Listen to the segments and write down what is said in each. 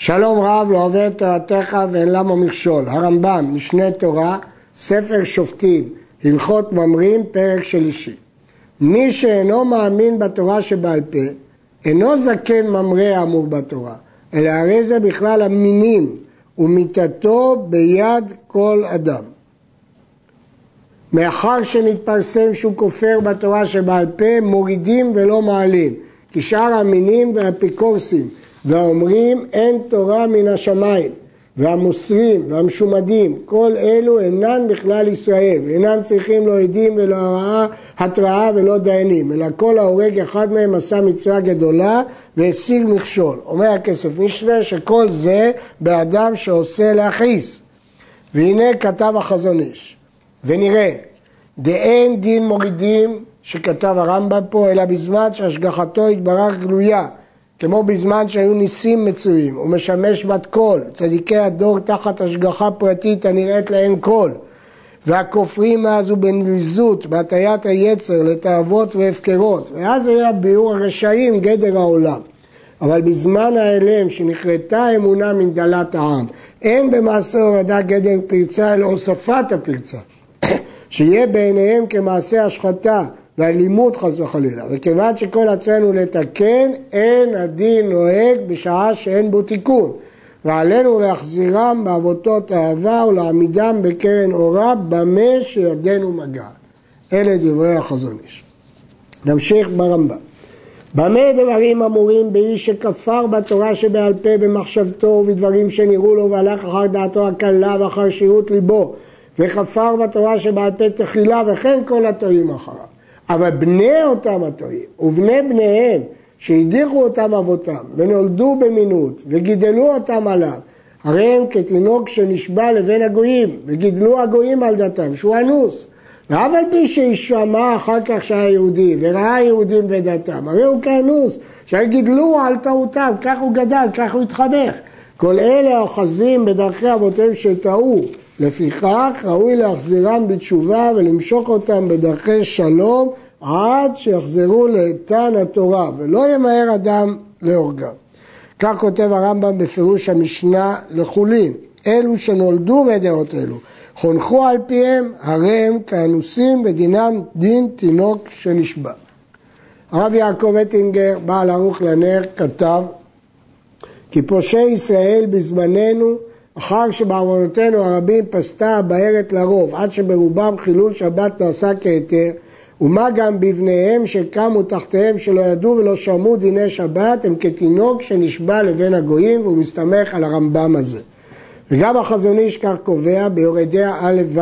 שלום רב לא אוהב את תורתך ואין למה מכשול. הרמב"ם, משנה תורה, ספר שופטים, הלכות ממרים, פרק שלישי. מי שאינו מאמין בתורה שבעל פה, אינו זקן ממרא האמור בתורה, אלא הרי זה בכלל המינים, ומיתתו ביד כל אדם. מאחר שנתפרסם שהוא כופר בתורה שבעל פה, מורידים ולא מעלים, כי שאר המינים והאפיקורסים והאומרים אין תורה מן השמיים והמוסרים והמשומדים, כל אלו אינן בכלל ישראל, ואינם צריכים לא עדים ולא הרעה, התראה ולא דיינים, אלא כל ההורג אחד מהם עשה מצווה גדולה והשיג מכשול. אומר הכסף משנה שכל זה באדם שעושה להכעיס. והנה כתב החזון איש, ונראה, דאין דין מורידים שכתב הרמב"ם פה, אלא בזמן שהשגחתו התברך גלויה. כמו בזמן שהיו ניסים מצויים, הוא משמש בת קול, צדיקי הדור תחת השגחה פרטית הנראית להם קול, והכופרים אז הוא בנליזות, בהטיית היצר לתאוות והפקרות, ואז היה ביאור הרשעים גדר העולם. אבל בזמן ההלם שנכרתה האמונה מנדלת העם, אין במעשה הורדה גדר פרצה אלא הוספת הפרצה, שיהיה בעיניהם כמעשה השחתה ואלימות חס וחלילה. וכיוון שכל עצמנו לתקן, אין הדין נוהג בשעה שאין בו תיקון. ועלינו להחזירם בעבותות אהבה ולהעמידם בקרן אורה במה שידינו מגעת. אלה דברי החזון איש. נמשיך ברמב"ם. במה דברים אמורים באיש שכפר בתורה שבעל פה במחשבתו ובדברים שנראו לו והלך אחר דעתו הקלה ואחר שירות ליבו וכפר בתורה שבעל פה תחילה וכן כל הטועים אחריו. אבל בני אותם הטועים ובני בניהם שהדיחו אותם אבותם ונולדו במינות וגידלו אותם עליו הרי הם כתינוק שנשבע לבין הגויים וגידלו הגויים על דתם שהוא אנוס. ואף על פי שישמע אחר כך שהיה יהודי וראה יהודים בדתם הרי הוא כאנוס שגידלו על טעותם כך הוא גדל כך הוא התחנך. כל אלה האוחזים בדרכי אבותיהם שטעו לפיכך ראוי להחזירם בתשובה ולמשוך אותם בדרכי שלום עד שיחזרו לאיתן התורה ולא ימהר אדם להורגם. כך כותב הרמב"ם בפירוש המשנה לחולין, אלו שנולדו בדעות אלו, חונכו על פיהם, הרי הם כאנוסים ודינם דין תינוק שנשבע. הרב יעקב אטינגר, בעל ערוך לנר, כתב כי פושעי ישראל בזמננו אחר שבעוונותינו הרבים פסתה הבארת לרוב, עד שברובם חילול שבת נעשה כהיתר, ומה גם בבניהם שקמו תחתיהם שלא ידעו ולא שמעו דיני שבת, הם כתינוק שנשבע לבין הגויים, והוא מסתמך על הרמב"ם הזה. וגם החזון איש כך קובע ביורדיה א' ו'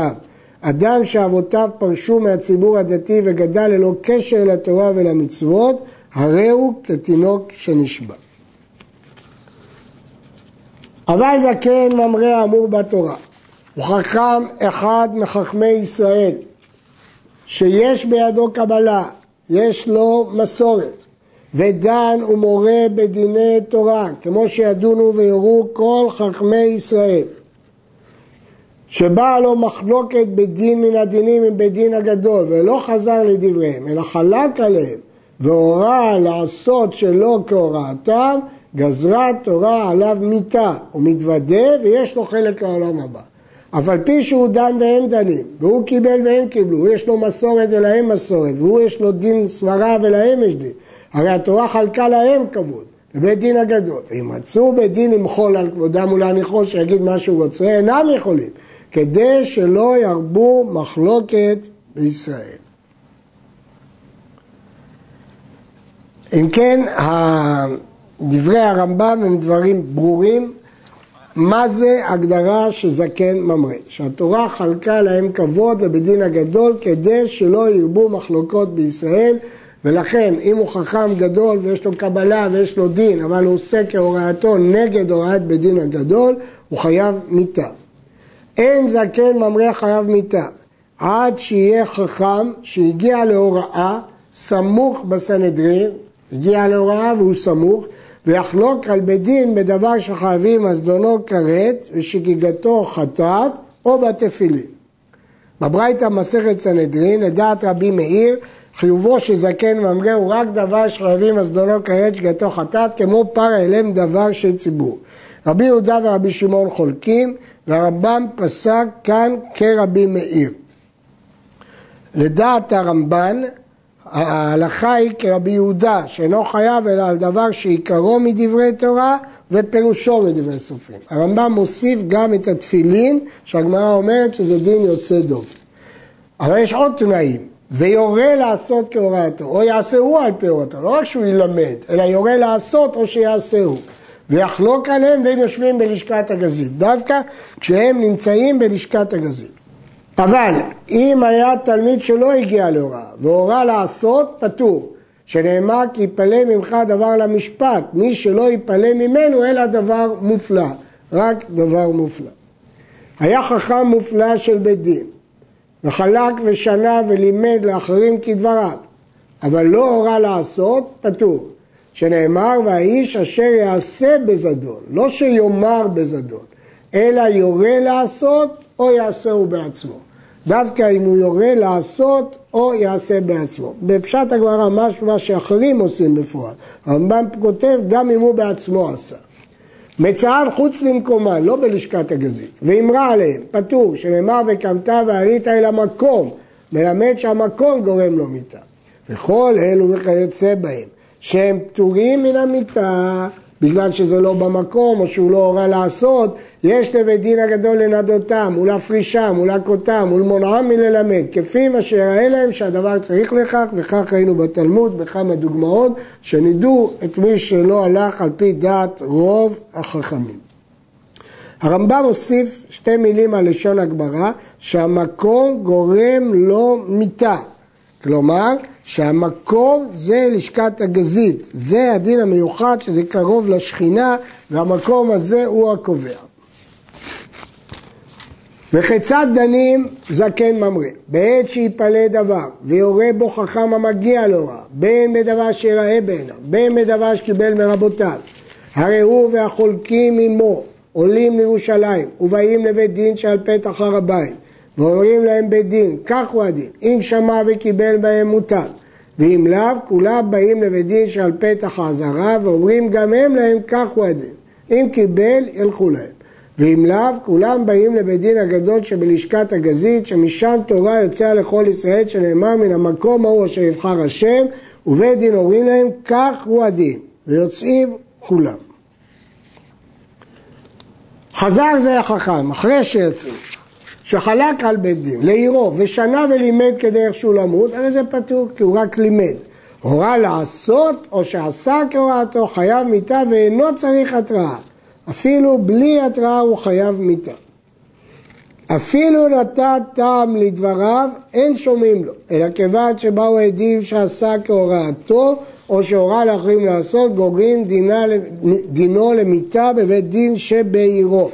אדם שאבותיו פרשו מהציבור הדתי וגדל ללא קשר לתורה ולמצוות, הרי הוא כתינוק שנשבע. אבל זקן ממרא האמור בתורה, הוא חכם אחד מחכמי ישראל, שיש בידו קבלה, יש לו מסורת, ודן ומורה בדיני תורה, כמו שידונו ויורו כל חכמי ישראל. שבאה לו מחלוקת בדין מן הדינים מבית דין הגדול, ולא חזר לדבריהם, אלא חלק עליהם, והורה לעשות שלא כהוראתם, גזרה תורה עליו מיתה, הוא מתוודה ויש לו חלק לעולם הבא. אף על פי שהוא דן והם דנים, והוא קיבל והם קיבלו, יש לו מסורת ולהם מסורת, והוא יש לו דין סברה ולהם יש דין. הרי התורה חלקה להם כבוד, בבית דין הגדול. ואם רצו בית דין למחול על כבודם ולהניחו שיגיד מה שהוא רוצה, אינם יכולים, כדי שלא ירבו מחלוקת בישראל. אם כן, דברי הרמב"ם הם דברים ברורים. מה זה הגדרה שזקן ממרא? שהתורה חלקה להם כבוד ובדין הגדול כדי שלא ירבו מחלוקות בישראל ולכן אם הוא חכם גדול ויש לו קבלה ויש לו דין אבל הוא עושה כהוראתו נגד הוראת בדין הגדול הוא חייב מיתה. אין זקן ממרא חייב מיתה עד שיהיה חכם שהגיע להוראה סמוך בסנהדרין, הגיע להוראה והוא סמוך ויחלוק על בית דין בדבר שחייבים מזדונו כרת ושגיגתו חטאת או בתפילין. בברייתא מסכת סנהדרין, לדעת רבי מאיר, חיובו של זקן ממרא הוא רק דבר שחייבים מזדונו כרת שגיגתו חטאת, כמו פר אליהם דבר של ציבור. רבי יהודה ורבי שמעון חולקים, והרמב"ם פסק כאן כרבי מאיר. לדעת הרמב"ן, ההלכה היא כרבי יהודה, שאינו חייב אלא על דבר שעיקרו מדברי תורה ופירושו מדברי סופרים. הרמב"ם מוסיף גם את התפילין, שהגמרא אומרת שזה דין יוצא דוב. אבל יש עוד תנאים, ויורה לעשות כהוראתו, או יעשה הוא על פי הוראתו, לא רק שהוא ילמד, אלא יורה לעשות או שיעשה הוא. ויחלוק עליהם והם יושבים בלשכת הגזית, דווקא כשהם נמצאים בלשכת הגזית. אבל אם היה תלמיד שלא הגיע להוראה והורה לעשות, פטור. שנאמר כי יפלא ממך דבר למשפט, מי שלא יפלא ממנו אלא דבר מופלא, רק דבר מופלא. היה חכם מופלא של בית דין, וחלק ושנה ולימד לאחרים כדבריו, אבל לא הורה לעשות, פטור. שנאמר והאיש אשר יעשה בזדון, לא שיאמר בזדון, אלא יורה לעשות או יעשהו בעצמו. דווקא אם הוא יורה לעשות או יעשה בעצמו. בפשט הגמרא משהו מה שאחרים עושים בפועל. הרמב"ם כותב גם אם הוא בעצמו עשה. מצען חוץ למקומה, לא בלשכת הגזית, ואמרה עליהם, פטור, שנאמר וקמת ועלית אל המקום, מלמד שהמקום גורם לו מיתה. וכל אלו וכיוצא בהם, שהם פטורים מן המיתה, בגלל שזה לא במקום או שהוא לא הורה לעשות, יש לבית דין הגדול לנדותם ולהפרישם ולהכותם ולמונעם מללמד, כפי מה שיראה להם שהדבר צריך לכך, וכך ראינו בתלמוד בכמה דוגמאות, שנידו את מי שלא הלך על פי דעת רוב החכמים. הרמב"ם הוסיף שתי מילים על לשון הגמרא, שהמקום גורם לו מיתה. כלומר, שהמקום זה לשכת הגזית, זה הדין המיוחד שזה קרוב לשכינה והמקום הזה הוא הקובע. וכיצד דנים זקן ממריא? בעת שיפלא דבר ויורה בו חכם המגיע להוראה, בין בדבר שיראה בעיניו, בין בדבר שקיבל מרבותיו, הרי הוא והחולקים עמו עולים לירושלים ובאים לבית דין שעל פתח הר הבית ואומרים להם בית דין, כך הוא הדין, אם שמע וקיבל בהם מותר, ואם לאו, כולם באים לבית דין שעל פתח האזהרה ואומרים גם הם להם, כך הוא הדין, אם קיבל, ילכו להם. ואם לאו, כולם באים לבית דין הגדול שבלשכת הגזית, שמשם תורה יוצאה לכל ישראל, שנאמר מן המקום ההוא אשר יבחר השם, ובית דין אומרים להם, כך הוא הדין, ויוצאים כולם. חזר זה החכם, אחרי שיצאו. שחלק על בית דין, לעירו, ושנה ולימד כדרך שהוא למות, הרי זה פטור, כי הוא רק לימד. הורה לעשות, או שעשה כהוראתו, חייב מיתה ואינו צריך התראה. אפילו בלי התראה הוא חייב מיתה. אפילו נתת טעם לדבריו, אין שומעים לו, אלא כיוון שבאו עדים שעשה כהוראתו, או שהורה לאחרים לעשות, גוגרים דינה, דינו למיתה בבית דין שבעירו.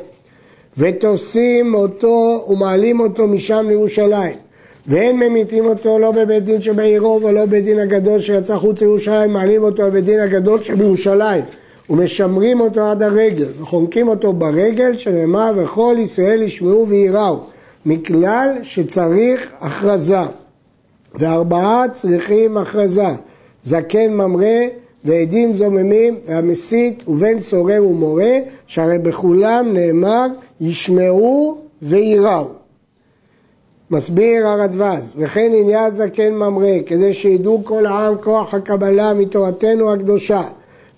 ותופסים אותו ומעלים אותו משם לירושלים. ואין ממיתים אותו לא בבית דין שבעירו ולא בבית דין הגדול שיצא חוץ לירושלים, מעלים אותו בבית דין הגדול שבירושלים ומשמרים אותו עד הרגל וחונקים אותו ברגל שנאמר וכל ישראל ישמעו וייראו מכלל שצריך הכרזה וארבעה צריכים הכרזה זקן ממרא ועדים זוממים והמסית ובן סורר ומורה שהרי בכולם נאמר ישמעו וייראו. מסביר הרדווז, וכן עניין זקן ממרא, כדי שידעו כל העם כוח הקבלה מתורתנו הקדושה,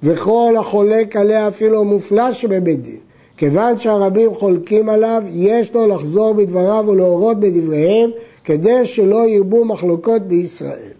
וכל החולק עליה אפילו מופלא שבבית דין. כיוון שהרבים חולקים עליו, יש לו לחזור בדבריו ולהורות בדבריהם, כדי שלא ירבו מחלוקות בישראל.